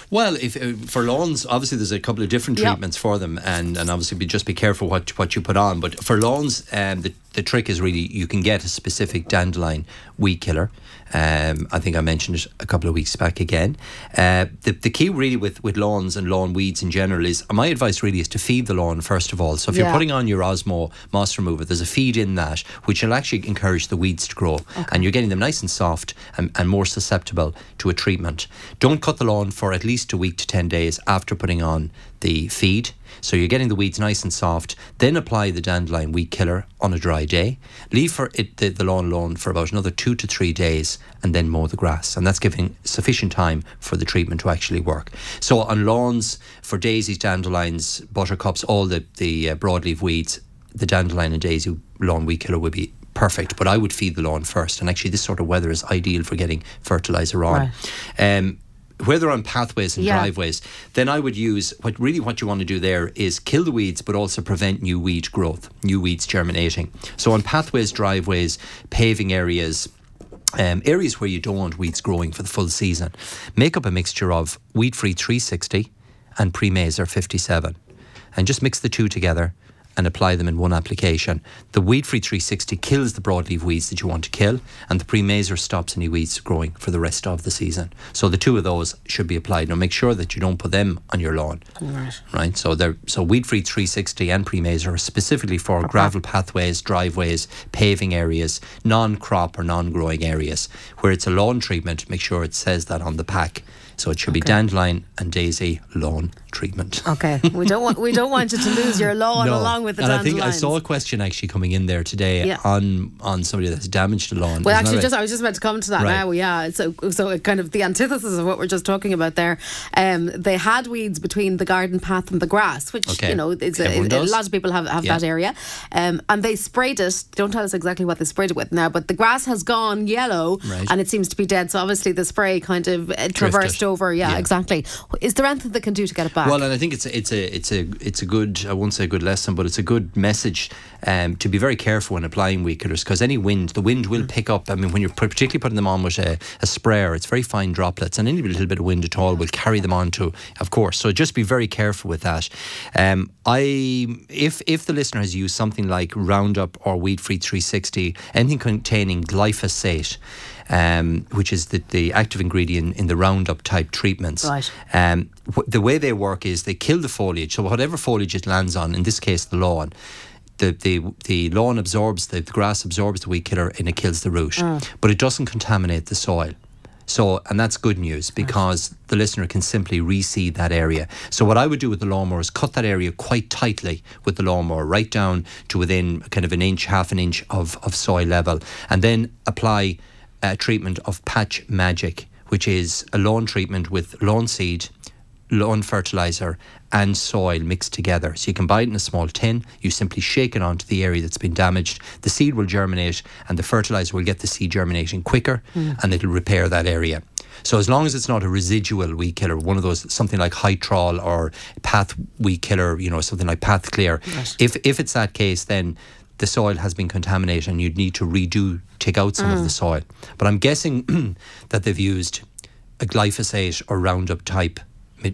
Well, if uh, for lawns, obviously there's a couple of different Yep. treatments for them, and, and obviously be, just be careful what what you put on. But for lawns, um, the the trick is really you can get a specific dandelion weed killer. Um, I think I mentioned it a couple of weeks back again. Uh, the, the key really with, with lawns and lawn weeds in general is my advice really is to feed the lawn first of all. So if Yeah. you're putting on your Osmo moss remover, there's a feed in that which will actually encourage the weeds to grow, and you're getting them nice and soft and, and more susceptible to a treatment. Don't cut the lawn for at least a week to ten days after putting on the feed. So you're getting the weeds nice and soft. Then apply the dandelion weed killer on a dry day. Leave for it the, the lawn alone for about another two to three days, and then mow the grass. And that's giving sufficient time for the treatment to actually work. So on lawns for daisies, dandelions, buttercups, all the the uh, broadleaf weeds, the dandelion and daisy lawn weed killer would be perfect. But I would feed the lawn first. And actually, this sort of weather is ideal for getting fertilizer on. Um, where they're on pathways and Yeah. driveways, then I would use what really what you want to do there is kill the weeds, but also prevent new weed growth, new weeds germinating. So on pathways, driveways, paving areas, um, areas where you don't want weeds growing for the full season, make up a mixture of weed free 360 and pre Mazer 57, and just mix the two together and apply them in one application. The weed free 360 kills the broadleaf weeds that you want to kill, and the pre Mazer stops any weeds growing for the rest of the season. So the two of those should be applied. Now make sure that you don't put them on your lawn Right. right? So they're so weed free 360 and pre mazer are specifically for gravel pathways, driveways, paving areas, non crop or non growing areas. Where it's a lawn treatment, make sure it says that on the pack. So it should be dandelion and daisy lawn treatment. Okay, we don't want we don't want you to lose your lawn along with the and I think I saw a question actually coming in there today Yeah. on on somebody that's damaged a lawn. Well, Isn't actually, right? just I was just about to come to that Right. now. Yeah, so so it kind of the antithesis of what we're just talking about there. Um, they had weeds between the garden path and the grass, which Okay. you know, it's a, a lot of people have have Yeah. that area. Um, and they sprayed it. Don't tell us exactly what they sprayed it with now, but the grass has gone yellow Right. and it seems to be dead. So obviously the spray kind of uh, traversed over. Yeah, Yeah. exactly. Is there anything they can do to get it back? Well, and I think it's a, it's a it's a it's a good I won't say a good lesson, but it's a good message um, to be very careful when applying weed killers because any wind, the wind Mm. will pick up. I mean, when you're particularly putting them on with a, a sprayer, it's very fine droplets, and any little bit of wind at all will carry them onto, of course. So just be very careful with that. Um, I if if the listener has used something like Roundup or Weed Free 360, anything containing glyphosate. Um, which is the, the active ingredient in the Roundup type treatments. Right. Um, wh- the way they work is they kill the foliage. So whatever foliage it lands on, in this case the lawn, the the, the lawn absorbs the, the grass absorbs the weed killer and it kills the root, Mm. but it doesn't contaminate the soil. So, and that's good news because the listener can simply reseed that area. So, what I would do with the lawnmower is cut that area quite tightly with the lawnmower, right down to within kind of an inch, half an inch of, of soil level, and then apply a treatment of Patch Magic, which is a lawn treatment with lawn seed, lawn fertilizer and soil mixed together. So you can buy it in a small tin, you simply shake it onto the area that's been damaged. The seed will germinate and the fertilizer will get the seed germinating quicker Mm. and it'll repair that area. So as long as it's not a residual weed killer, one of those something like Hytrol or Path weed killer, you know, something like Path Clear, Right. if if it's that case, then the soil has been contaminated and you'd need to redo, take out some of Mm. the soil. But I'm guessing that they've used a glyphosate or Roundup type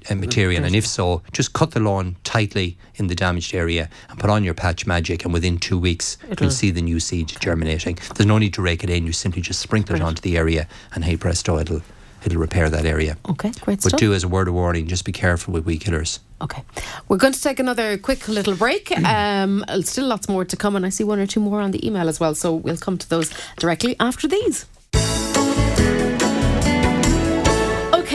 uh, material, and if so, just cut the lawn tightly in the damaged area and put on your patch magic, and within two weeks It'll- you'll see the new seed germinating. There's no need to rake it in; you simply just sprinkle it onto the area, and hey presto, it'll it'll repair that area. Okay, great But stuff. do as a word of warning, just be careful with weed killers. Okay. We're going to take another quick little break. Um, still lots more to come, and I see one or two more on the email as well. So we'll come to those directly after these.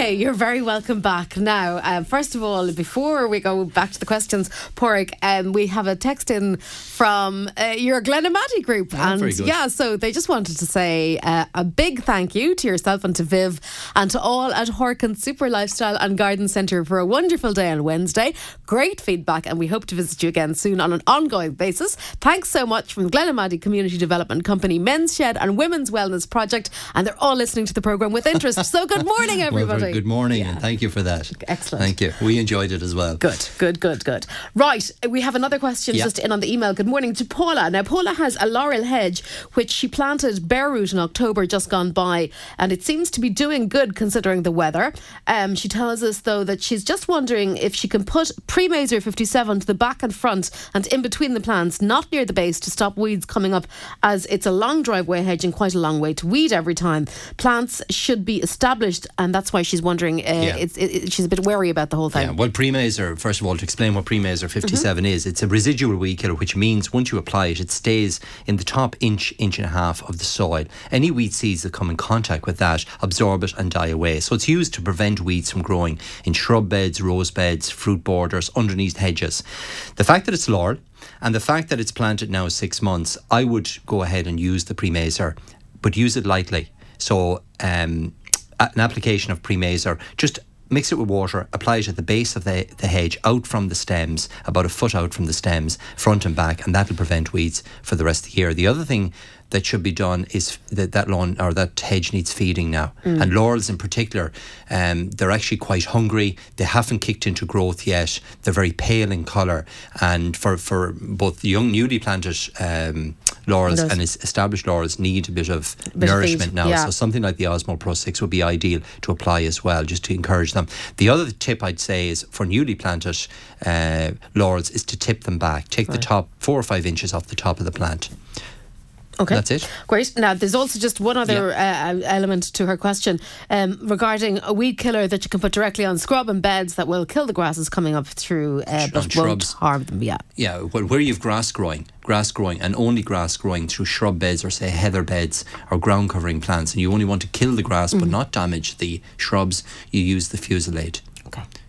Okay, you're very welcome back. Now, um, first of all, before we go back to the questions, Pádraic, um, we have a text in from uh, your Glenamaddy group. Oh, and yeah, so they just wanted to say uh, a big thank you to yourself and to Viv and to all at Horkans Super Lifestyle and Garden Centre for a wonderful day on Wednesday. Great feedback, and we hope to visit you again soon on an ongoing basis. Thanks so much from Glenamaddy Community Development Company, Men's Shed, and Women's Wellness Project. And they're all listening to the programme with interest. So good morning, Well, everybody. Good morning, and thank you for that. Excellent. Thank you. We enjoyed it as well. Good, good, good, good. Right, we have another question Yeah. just in on the email. Good morning to Paula. Now, Paula has a laurel hedge which she planted bare root in October just gone by, and it seems to be doing good considering the weather. Um, she tells us though that she's just wondering if she can put Premazer 57 to the back and front and in between the plants, not near the base, to stop weeds coming up, as it's a long driveway hedge and quite a long way to weed every time. Plants should be established, and that's why she's wondering. Uh, Yeah. it's, it, she's a bit wary about the whole thing. Yeah, well, Premazer, first of all, to explain what Premazer 57 is, it's a residual weed killer, which means once you apply it, it stays in the top inch, inch and a half of the soil. Any weed seeds that come in contact with that absorb it and die away. So it's used to prevent weeds from growing in shrub beds, rose beds, fruit borders, underneath hedges. The fact that it's laurel and the fact that it's planted now six months, I would go ahead and use the Premazer, but use it lightly. So, um, an application of Premazer, just mix it with water, apply it at the base of the, the hedge, out from the stems, about a foot out from the stems, front and back, and that'll prevent weeds for the rest of the year. The other thing that should be done is that that lawn or that hedge needs feeding now. Mm. And laurels in particular, um, they're actually quite hungry. They haven't kicked into growth yet. They're very pale in colour. And for, for both young, newly planted um, laurels and established laurels need a bit of Bit of nourishment now. yeah. So something like the Osmo Pro 6 would be ideal to apply as well, just to encourage them. The other tip I'd say is for newly planted uh, laurels is to tip them back. Take the top four or five inches off the top of the plant. Okay. That's it. Great. Now, there's also just one other uh, element to her question um, regarding a weed killer that you can put directly on scrub and beds that will kill the grasses coming up through, uh, but on won't shrubs. harm them. Yeah. Yeah, well, where you've grass growing, grass growing, and only grass growing through shrub beds or say heather beds or ground covering plants, and you only want to kill the grass but Mhm. not damage the shrubs, you use the fusilade.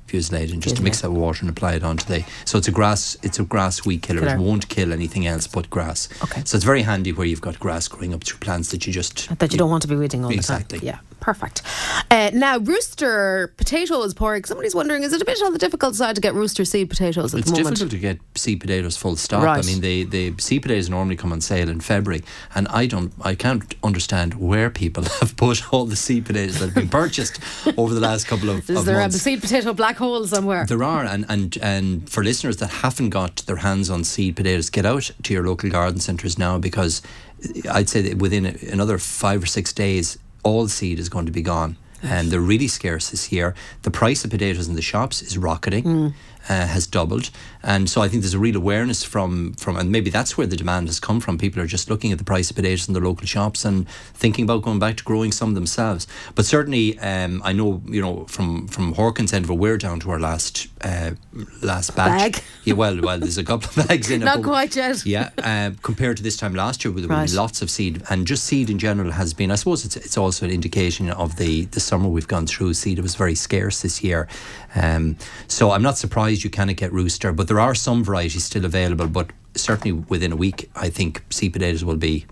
Fusilade and just to mix that with water and apply it onto the. So it's a grass, it's a grass weed killer. Killer. It won't kill anything else but grass. Okay. So it's very handy where you've got grass growing up through plants that you just That you don't want to be weeding all Exactly. the time. Yeah. Perfect. Uh, now, rooster potatoes, Pádraic. Somebody's wondering, is it a bit on the difficult side to get rooster seed potatoes at It's the moment? It's difficult to get seed potatoes full stop. Right. I mean, the the seed potatoes normally come on sale in February, and I don't, I can't understand where people have put all the seed potatoes that have been purchased over the last couple of, months. Is of there a seed potato black hole somewhere? There are, and, and and for listeners that haven't got their hands on seed potatoes, get out to your local garden centres now because I'd say that within another five or six days, all seed is going to be gone. And they're really scarce this year. The price of potatoes in the shops is rocketing, Mm. uh, has doubled, and so I think there's a real awareness from from, and maybe that's where the demand has come from. People are just looking at the price of potatoes in their local shops and thinking about going back to growing some themselves. But certainly, um, I know you know from from Horkans end, we're down to our last uh, last batch. Bag. Yeah, well, well, there's a couple of bags in it. Not quite yet. yeah, uh, compared to this time last year, where there Right. were lots of seed, and just seed in general has been. I suppose it's it's also an indication of the the summer we've gone through. Seed was very scarce this year, um, so I'm not surprised you cannot get rooster, but there are some varieties still available. But certainly within a week, I think seed potatoes will be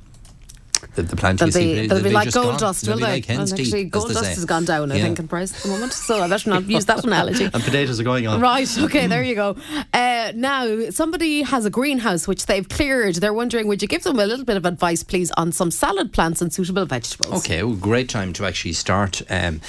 the, the plant They'll see. be, they'll be like gold gone. dust, They'll they? like hen's Well, actually, as gold dust say. has gone down, I Yeah. think, in price at the moment. So I better not use that analogy. And potatoes are going on. Right, okay, there you go. Uh, now, somebody has a greenhouse which they've cleared. They're wondering, would you give them a little bit of advice, please, on some salad plants and suitable vegetables? Okay, well, great time to actually start. Um,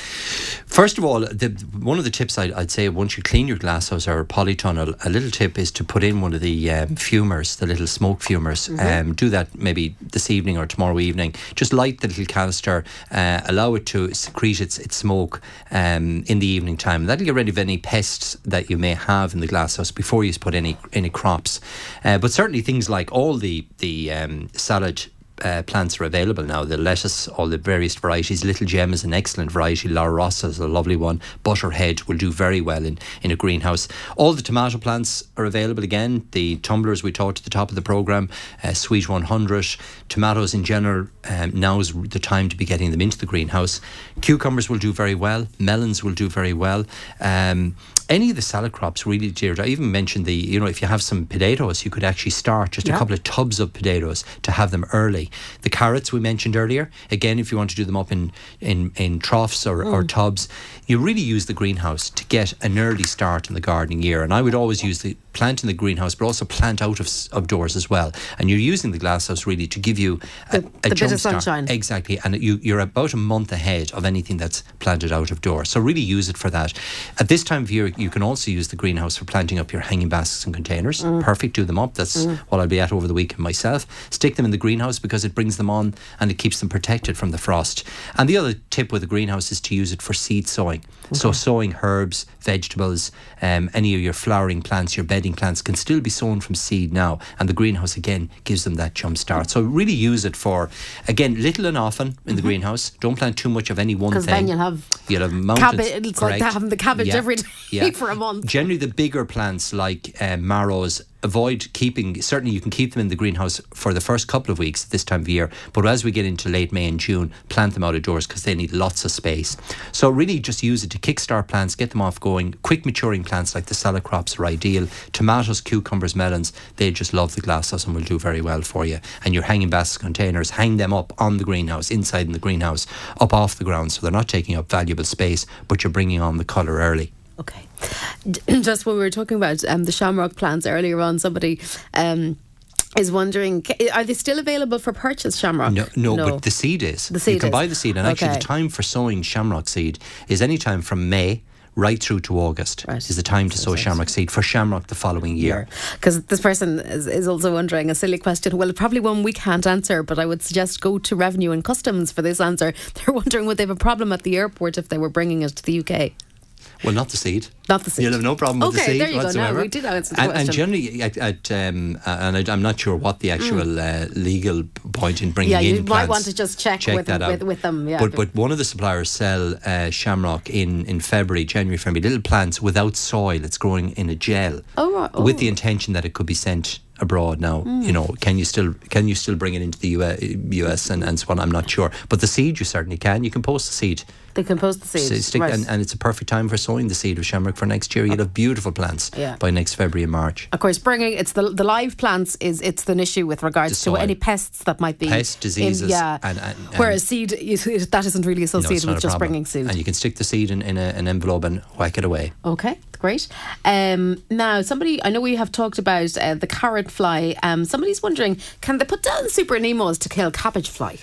first of all, the, one of the tips I'd, I'd say once you clean your glasshouse or polytunnel, a little tip is to put in one of the um, fumers, the little smoke fumers. Mhm. Um, do that maybe this evening or tomorrow evening. Just light the little canister, uh, allow it to secrete its, its smoke um, in the evening time. That'll get rid of any pests that you may have in the glasshouse before you put any any crops. Uh, but certainly things like all the the um, salad uh, plants are available now. The lettuce, all the various varieties. Little Gem is an excellent variety. La Rossa is a lovely one. Butterhead will do very well in, in a greenhouse. All the tomato plants are available again. The tumblers we talked at the top of the programme, uh, Sweet 100. Tomatoes in general, um, now is the time to be getting them into the greenhouse. Cucumbers will do very well. Melons will do very well. Um, any of the salad crops really, Deirdre, I even mentioned the, you know, if you have some potatoes, you could actually start just Yeah. a couple of tubs of potatoes to have them early. The carrots we mentioned earlier, again, if you want to do them up in, in, in troughs or, or Mm. tubs, you really use the greenhouse to get an early start in the gardening year. And I would always use the plant in the greenhouse, but also plant out of, s- of doors as well. And you're using the glasshouse really to give you a, a the bit of jump start. sunshine. Exactly. And you, you're about a month ahead of anything that's planted out of doors. So really use it for that. At this time of year, you can also use the greenhouse for planting up your hanging baskets and containers. Mm. Perfect. Do them up. That's Mm. what I'll be at over the weekend myself. Stick them in the greenhouse because it brings them on and it keeps them protected from the frost. And the other tip with the greenhouse is to use it for seed sowing. So Okay. sowing herbs, vegetables, um, any of your flowering plants, your bedding plants can still be sown from seed now. And the greenhouse again gives them that jump start. So really use it for again little and often in the Mhm. greenhouse. Don't plant too much of any one thing. Because then you'll have You'll have mountains. cabbage. It's like correct. having the cabbage Yeah. every day Yeah. for a month. Generally, the bigger plants like um, marrows, avoid keeping. Certainly, you can keep them in the greenhouse for the first couple of weeks this time of year. But as we get into late May and June, plant them out of doors because they need lots of space. So really, just use it to kickstart plants, get them off going. Quick maturing plants like the salad crops are ideal. Tomatoes, cucumbers, melons, they just love the glasshouse and will do very well for you. And your hanging basket containers, hang them up on the greenhouse, inside in the greenhouse, up off the ground, so they're not taking up valuable space, but you're bringing on the colour early. just when we were talking about um, the shamrock plants earlier on, somebody um, is wondering, are they still available for purchase, shamrock? No, no, but the seed is. The seed you can is. buy the seed, and actually, the time for sowing shamrock seed is any time from May right through to August. right. Is the time to sow shamrock seed for shamrock the following year. Because this person is, is also wondering a silly question. Well, probably one we can't answer, but I would suggest go to Revenue and Customs for this answer. They're wondering would they have a problem at the airport if they were bringing it to the UK? Well, not the seed. Not the seed. You'll have no problem with the Okay, seed there you go. Now, we did answer the and, and generally, at, at um, uh, and I, I'm not sure what the actual uh, legal point in bringing Mm. yeah, in you might plants. want to just check, with, that out. with, with them. Yeah, But but one of the suppliers sell uh, shamrock in, in February, January, February, little plants without soil. It's growing in a gel Oh, right. with Oh. the intention that it could be sent abroad now Mm. you know can you still can you still bring it into the US, US and, and so on I'm not sure but the seed you certainly can you can post the seed they can post the seed. So stick, right. and, and it's a perfect time for sowing the seed of shamrock for next year you'll have beautiful plants Yeah. by next February and March of course, bringing it's the the live plants is it's an issue with regards to any pests that might be Pest, in- diseases, yeah, and- and- whereas seed is, that isn't really associated not with just problem. bringing seed. and you can stick the seed in, in a, an envelope and whack it away Okay, great. Um, now, somebody, I know we have talked about uh, the carrot fly. Um, somebody's wondering, can they put down super Nemos to kill cabbage fly?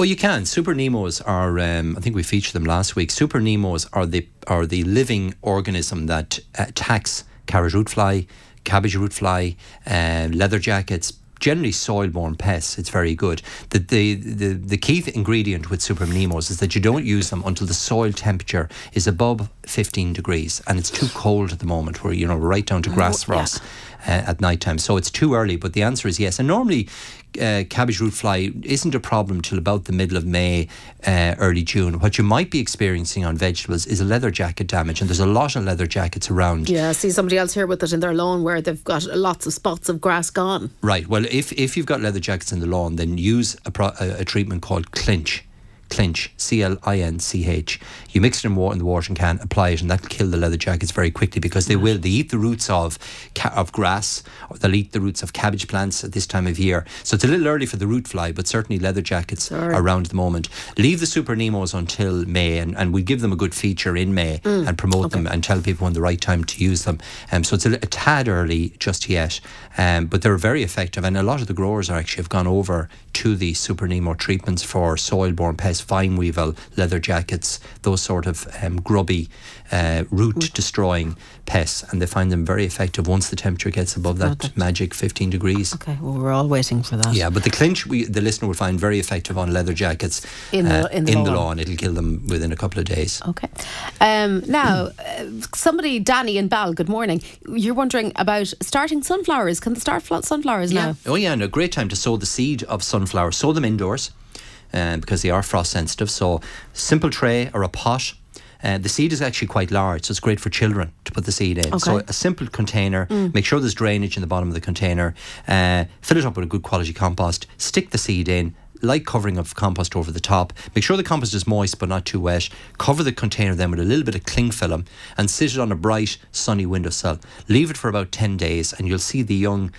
Oh, you can. Super Nemos are. Um, I think we featured them last week. Super Nemos are the are the living organism that attacks carrot root fly, cabbage root fly, uh, leather jackets. Generally, soil-borne pests. It's very good. The, the the the key ingredient with Super Nemos is that you don't use them until the soil temperature is above 15 degrees, and it's too cold at the moment. Where you know right down to grass Oh, yeah. frost uh, at night time. So it's too early, but the answer is yes. And normally, uh, cabbage root fly isn't a problem till about the middle of May, uh, early June. What you might be experiencing on vegetables is a leather jacket damage, and there's a lot of leather jackets around. Yeah, I see somebody else here with it in their lawn where they've got lots of spots of grass gone. Right. Well, if if you've got leather jackets in the lawn, then use a, pro- a, a treatment called clinch. clinch, C L I N C H. You mix it in water in the watering can, apply it, and that'll kill the leather jackets very quickly because they will. They eat the roots of of grass, or they'll eat the roots of cabbage plants at this time of year. So it's a little early for the root fly, but certainly leather jackets are around the moment. Leave the Super Nemos until May, and, and we give them a good feature in May Mm. and promote them and tell people when the right time to use them. Um, so it's a, a tad early just yet, um, but they're very effective, and a lot of the growers are actually have gone over to the Super Nemo treatments for soil-borne pests, vine weevil, leather jackets, those sort of um, grubby, uh, root-destroying pests, and they find them very effective once the temperature gets above that magic 15 degrees. Okay, well, we're all waiting for that. Yeah, but the clinch, we, the listener will find very effective on leather jackets In the- uh, in the lawn. lawn. It'll kill them within a couple of days. Okay. Um, now, uh, somebody, Danny and Bal, good morning. You're wondering about starting sunflowers. Can they start fl- sunflowers now? Oh yeah, and a great time to sow the seed of sunflower. Sow them indoors uh, because they are frost sensitive. So simple tray or a pot. Uh, the seed is actually quite large, so it's great for children to put the seed in. So a simple container. Mm. Make sure there's drainage in the bottom of the container. Uh, fill it up with a good quality compost. Stick the seed in. Light covering of compost over the top. Make sure the compost is moist but not too wet. Cover the container then with a little bit of cling film and sit it on a bright, sunny windowsill. Leave it for about 10 days and you'll see the young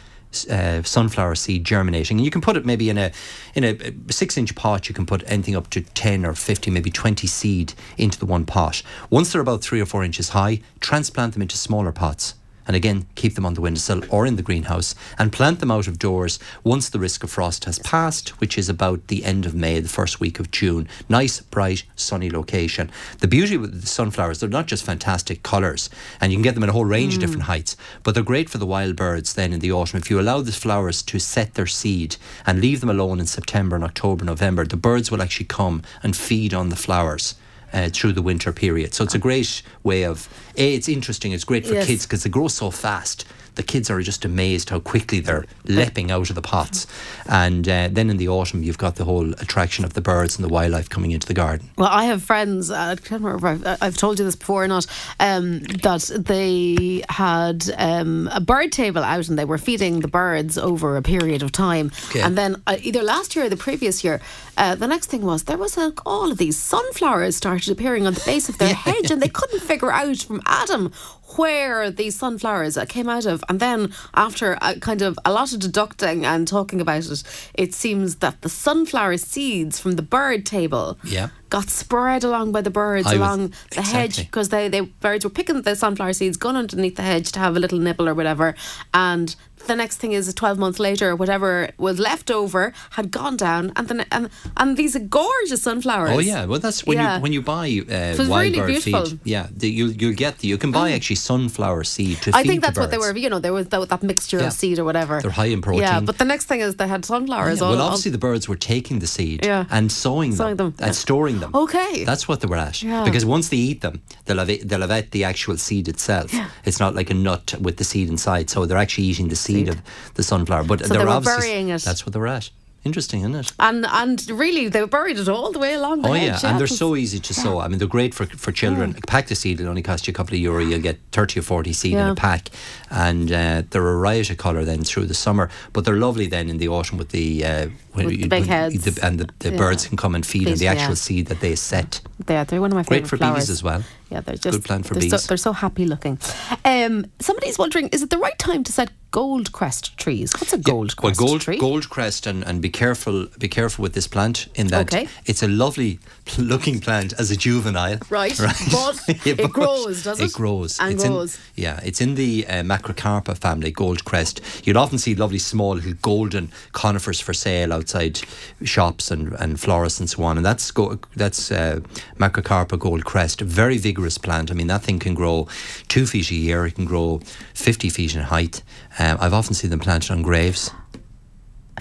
uh, sunflower seed germinating. And you can put it maybe in a in a six inch pot. You can put anything up to ten or fifty, maybe twenty seed into the one pot. Once they're about three or four inches high, transplant them into smaller pots. And again, keep them on the windowsill or in the greenhouse and plant them out of doors once the risk of frost has passed, which is about the end of May, the first week of June. Nice, bright, sunny location. The beauty with the sunflowers, they're not just fantastic colours, and you can get them in a whole range of mm. different heights, but they're great for the wild birds then in the autumn. If you allow the flowers to set their seed and leave them alone in September and October, November, the birds will actually come and feed on the flowers. Uh, through the winter period. So it's a great way of, A, it's interesting, it's great for Yes. kids because they grow so fast. The kids are just amazed how quickly they're leaping out of the pots. And uh, then in the autumn, you've got the whole attraction of the birds and the wildlife coming into the garden. Well, I have friends, uh, I can't remember if I've, I've told you this before or not, um, that they had um, a bird table out and they were feeding the birds over a period of time. Okay. And then uh, either last year or the previous year, uh, the next thing was there was a, all of these sunflowers started appearing on the base of their hedge and they couldn't figure out from Adam where these sunflowers uh, came out of. And then after uh, kind of a lot of deducting and talking about it, it seems that the sunflower seeds from the bird table Yeah. got spread along by the birds I was- along the hedge because they, they birds were picking the sunflower seeds, going underneath the hedge to have a little nibble or whatever, and the next thing is 12 months later whatever was left over had gone down and then and, and these are gorgeous sunflowers Oh yeah, well that's when Yeah. you when you buy uh, So wild really bird beautiful. feed. Yeah, the, you you get the, you can buy actually sunflower seed to I think that's what they were you know there was that, that mixture Yeah. of seed or whatever They're high in protein. yeah but the next thing is they had sunflowers Yeah, all, well, all- obviously the birds were taking the seed Yeah. and sowing, Sowing them, them, and storing them. Okay. that's what they were at. Yeah. Because once they eat them, they'll have they'll have the actual seed itself. It's not like a nut with the seed inside. So they're actually eating the seed, of the sunflower. But So they're they were obviously burying it. That's what they were at. Interesting, isn't it? and and really they buried it all the way along the Oh hedge yeah, and they're so easy to sow. I mean, they're great for for children. A pack of seed will only cost you a couple of euro. You'll get thirty or forty seed in a pack, and uh, they're a riot of colour then through the summer. But they're lovely then in the autumn with the uh, when With the big heads. the- and the, the Yeah. birds can come and feed on the actual yeah. seed that they set. Yeah, they're one of my Great for flowers bees as well. Yeah, they're just Good plant for they're bees. So, they're so happy looking. Um, somebody's wondering: is it the right time to set gold crest trees? What's a gold Well, crest gold, tree? gold crest, and, and be careful, be careful with this plant in that Okay. it's a lovely looking plant as a juvenile. Right, right. but Yeah, it grows, does it? It grows. And it's grows. In, yeah, it's in the uh, Macrocarpa family, gold crest. You'd often see lovely small little golden conifers for sale outside shops and, and florists and so on. And that's go, that's uh, Macrocarpa gold crest, very vigorous plant. I mean, that thing can grow two feet a year. It can grow 50 feet in height. Um, I've often seen them planted on graves.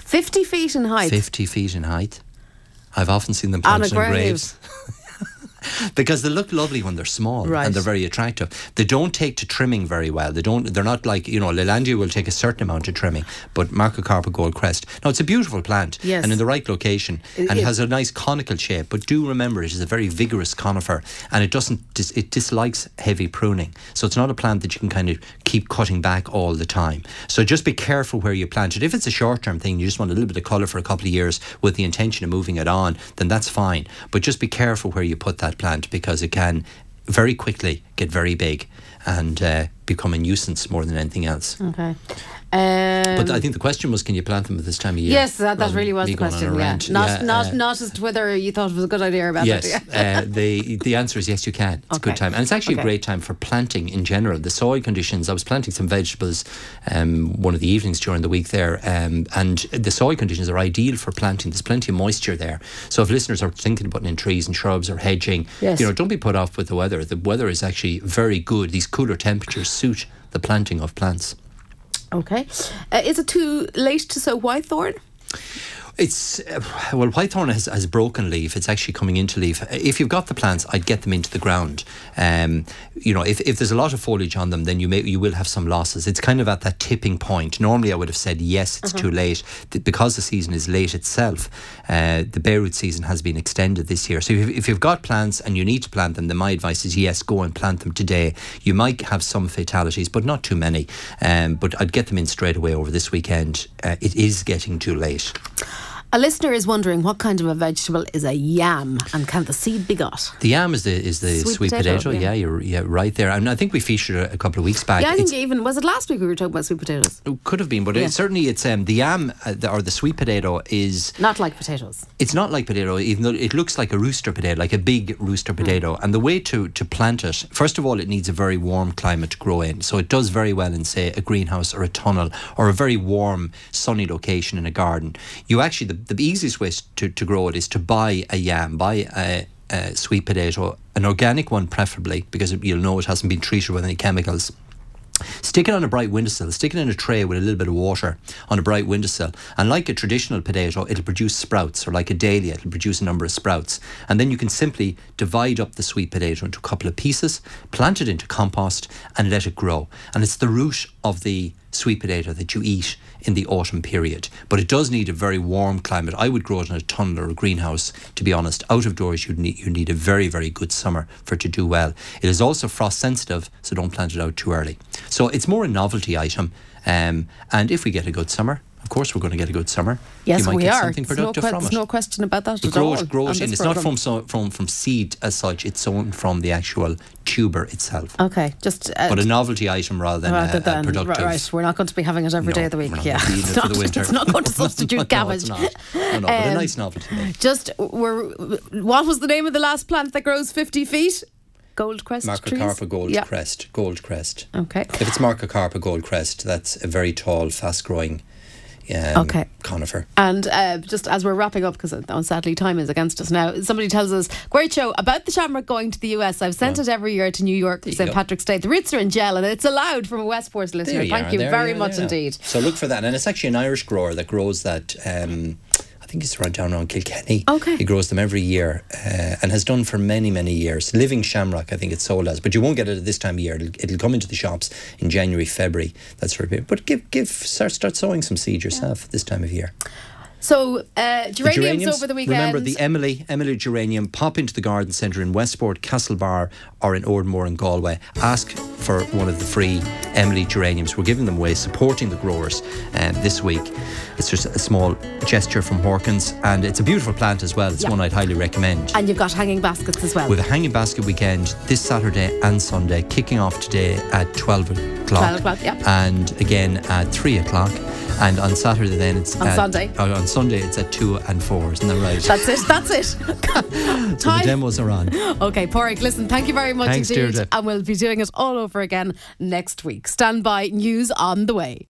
Fifty feet in height. 50 feet in height. I've often seen them planted on grave. graves. because they look lovely when they're small Right. and they're very attractive. They don't take to trimming very well. They don't. They're not like you know. Leylandii will take a certain amount of trimming, but Macrocarpa Gold Crest. No, it's a beautiful plant, Yes. and in the right location, It- and it it- has a nice conical shape. But do remember, it is a very vigorous conifer, and it doesn't. Dis- it dislikes heavy pruning, so it's not a plant that you can kind of keep cutting back all the time. So just be careful where you plant it. If it's a short-term thing, you just want a little bit of colour for a couple of years with the intention of moving it on, then that's fine. But just be careful where you put that plant because it can very quickly get very big and uh, become a nuisance more than anything else. Okay. Um, but I think the question was, can you plant them at this time of year? Yes, that, that really was the going on a question. Yeah. Not Yeah, not uh, not as to whether you thought it was a good idea or bad Yes, idea. uh, the the answer is yes, you can. It's a good time, and it's actually Okay. a great time for planting in general. The soil conditions. I was planting some vegetables um, one of the evenings during the week there, um, and the soil conditions are ideal for planting. There's plenty of moisture there. So if listeners are thinking about putting in trees and shrubs or hedging, Yes. you know, don't be put off with the weather. The weather is actually very good. These cooler temperatures suit the planting of plants. Okay. Uh, is it too late to sow whitethorn? It's uh, well, whitethorn has, has broken leaf. It's actually coming into leaf. If you've got the plants, I'd get them into the ground. Um, you know, if, if there's a lot of foliage on them, then you may you will have some losses. It's kind of at that tipping point. Normally, I would have said yes, it's too late Th- because the season is late itself. Uh, the bare root season has been extended this year. So if, if you've got plants and you need to plant them, then my advice is yes, go and plant them today. You might have some fatalities, but not too many. Um, but I'd get them in straight away over this weekend. Uh, it is getting too late. A listener is wondering what kind of a vegetable is a yam and can the seed be got? The yam is the is the Sweet sweet, potato, potato. yeah. Yeah. you're yeah right there. And I think we featured it a couple of weeks back. yeah, I It's- think even was it last week we were talking about sweet potatoes? it could have been, but Yeah. it, certainly it's um, the yam uh, the, or the sweet potato is Not like potatoes. it's not like potato, even though it looks like a rooster potato, like a big rooster potato. And the way to, to plant it, first of all, it needs a very warm climate to grow in. So it does very well in, say, a greenhouse or a tunnel or a very warm, sunny location in a garden. You actually, the, the easiest way to, to grow it is to buy a yam, buy a, a sweet potato, an organic one preferably, because you'll know it hasn't been treated with any chemicals. Stick it on a bright windowsill. Stick it in a tray with a little bit of water on a bright windowsill. And like a traditional potato, it'll produce sprouts, or like a dahlia, it'll produce a number of sprouts. And then you can simply divide up the sweet potato into a couple of pieces, plant it into compost, and let it grow. And it's the root of the sweet potato that you eat in the autumn period. But it does need a very warm climate. I would grow it in a tunnel or a greenhouse, to be honest. Out of doors, you need, you need a very, very good summer for it to do well. It is also frost sensitive, so don't plant it out too early. So it's more a novelty item. Um, and if we get a good summer, of course we're going to get a good summer. Yes, we are. something There's no, from it. no question about that It grows, grows this It's not from, so, from from seed as such. It's sown from the actual tuber itself. Okay, just. Uh, but a novelty item rather than, rather a, than a productive. right, we're not going to be having it every day of the week. Yeah, gonna be eating it's not, it's not going to No, substitute no, it's not. No, no, but a Um, nice novelty. Just we're what was the name of the last plant that grows fifty feet? Gold crest trees. Macrocarpa gold Yeah. crest. Gold crest. Okay. If it's Macrocarpa gold crest, that's a very tall, fast growing um, Okay. conifer. And uh, just as we're wrapping up, because sadly time is against us now, somebody tells us, great show about the Shamrock going to the US. I've sent it every year to New York for St. Patrick's Day. The roots are in gel and it's allowed from a Westport listener. There you Thank are, you there very you much indeed. So look for that. And it's actually an Irish grower that grows that. Um, think it's right down around Kilkenny. Okay. He grows them every year uh, and has done for many, many years. Living Shamrock, I think it's sold as, but you won't get it at this time of year. It'll, it'll come into the shops in January, February, that sort of period. But give, give, start, start sowing some seed yourself this time of year. So, uh, The geraniums, over the weekend. Remember the Emily, Emily geranium. Pop into the garden centre in Westport, Castlebar, or in Oranmore in Galway. Ask for one of the free Emily geraniums. We're giving them away, supporting the growers um, this week. It's just a small gesture from Horkans, and it's a beautiful plant as well. It's Yeah. one I'd highly recommend. and you've got hanging baskets as well. With a hanging basket weekend this Saturday and Sunday, kicking off today at 12 o'clock. 12 o'clock, yeah. And again at 3 o'clock. And on Saturday, then it's On at- Sunday. oh, on Sunday, it's at 2 and 4, isn't that right? That's it. That's it. So the Time. demos are on. Okay, Pádraic, listen, thank you very much Thanks, indeed. Deirdre. And we'll be doing it all over again next week. Stand by, news on the way.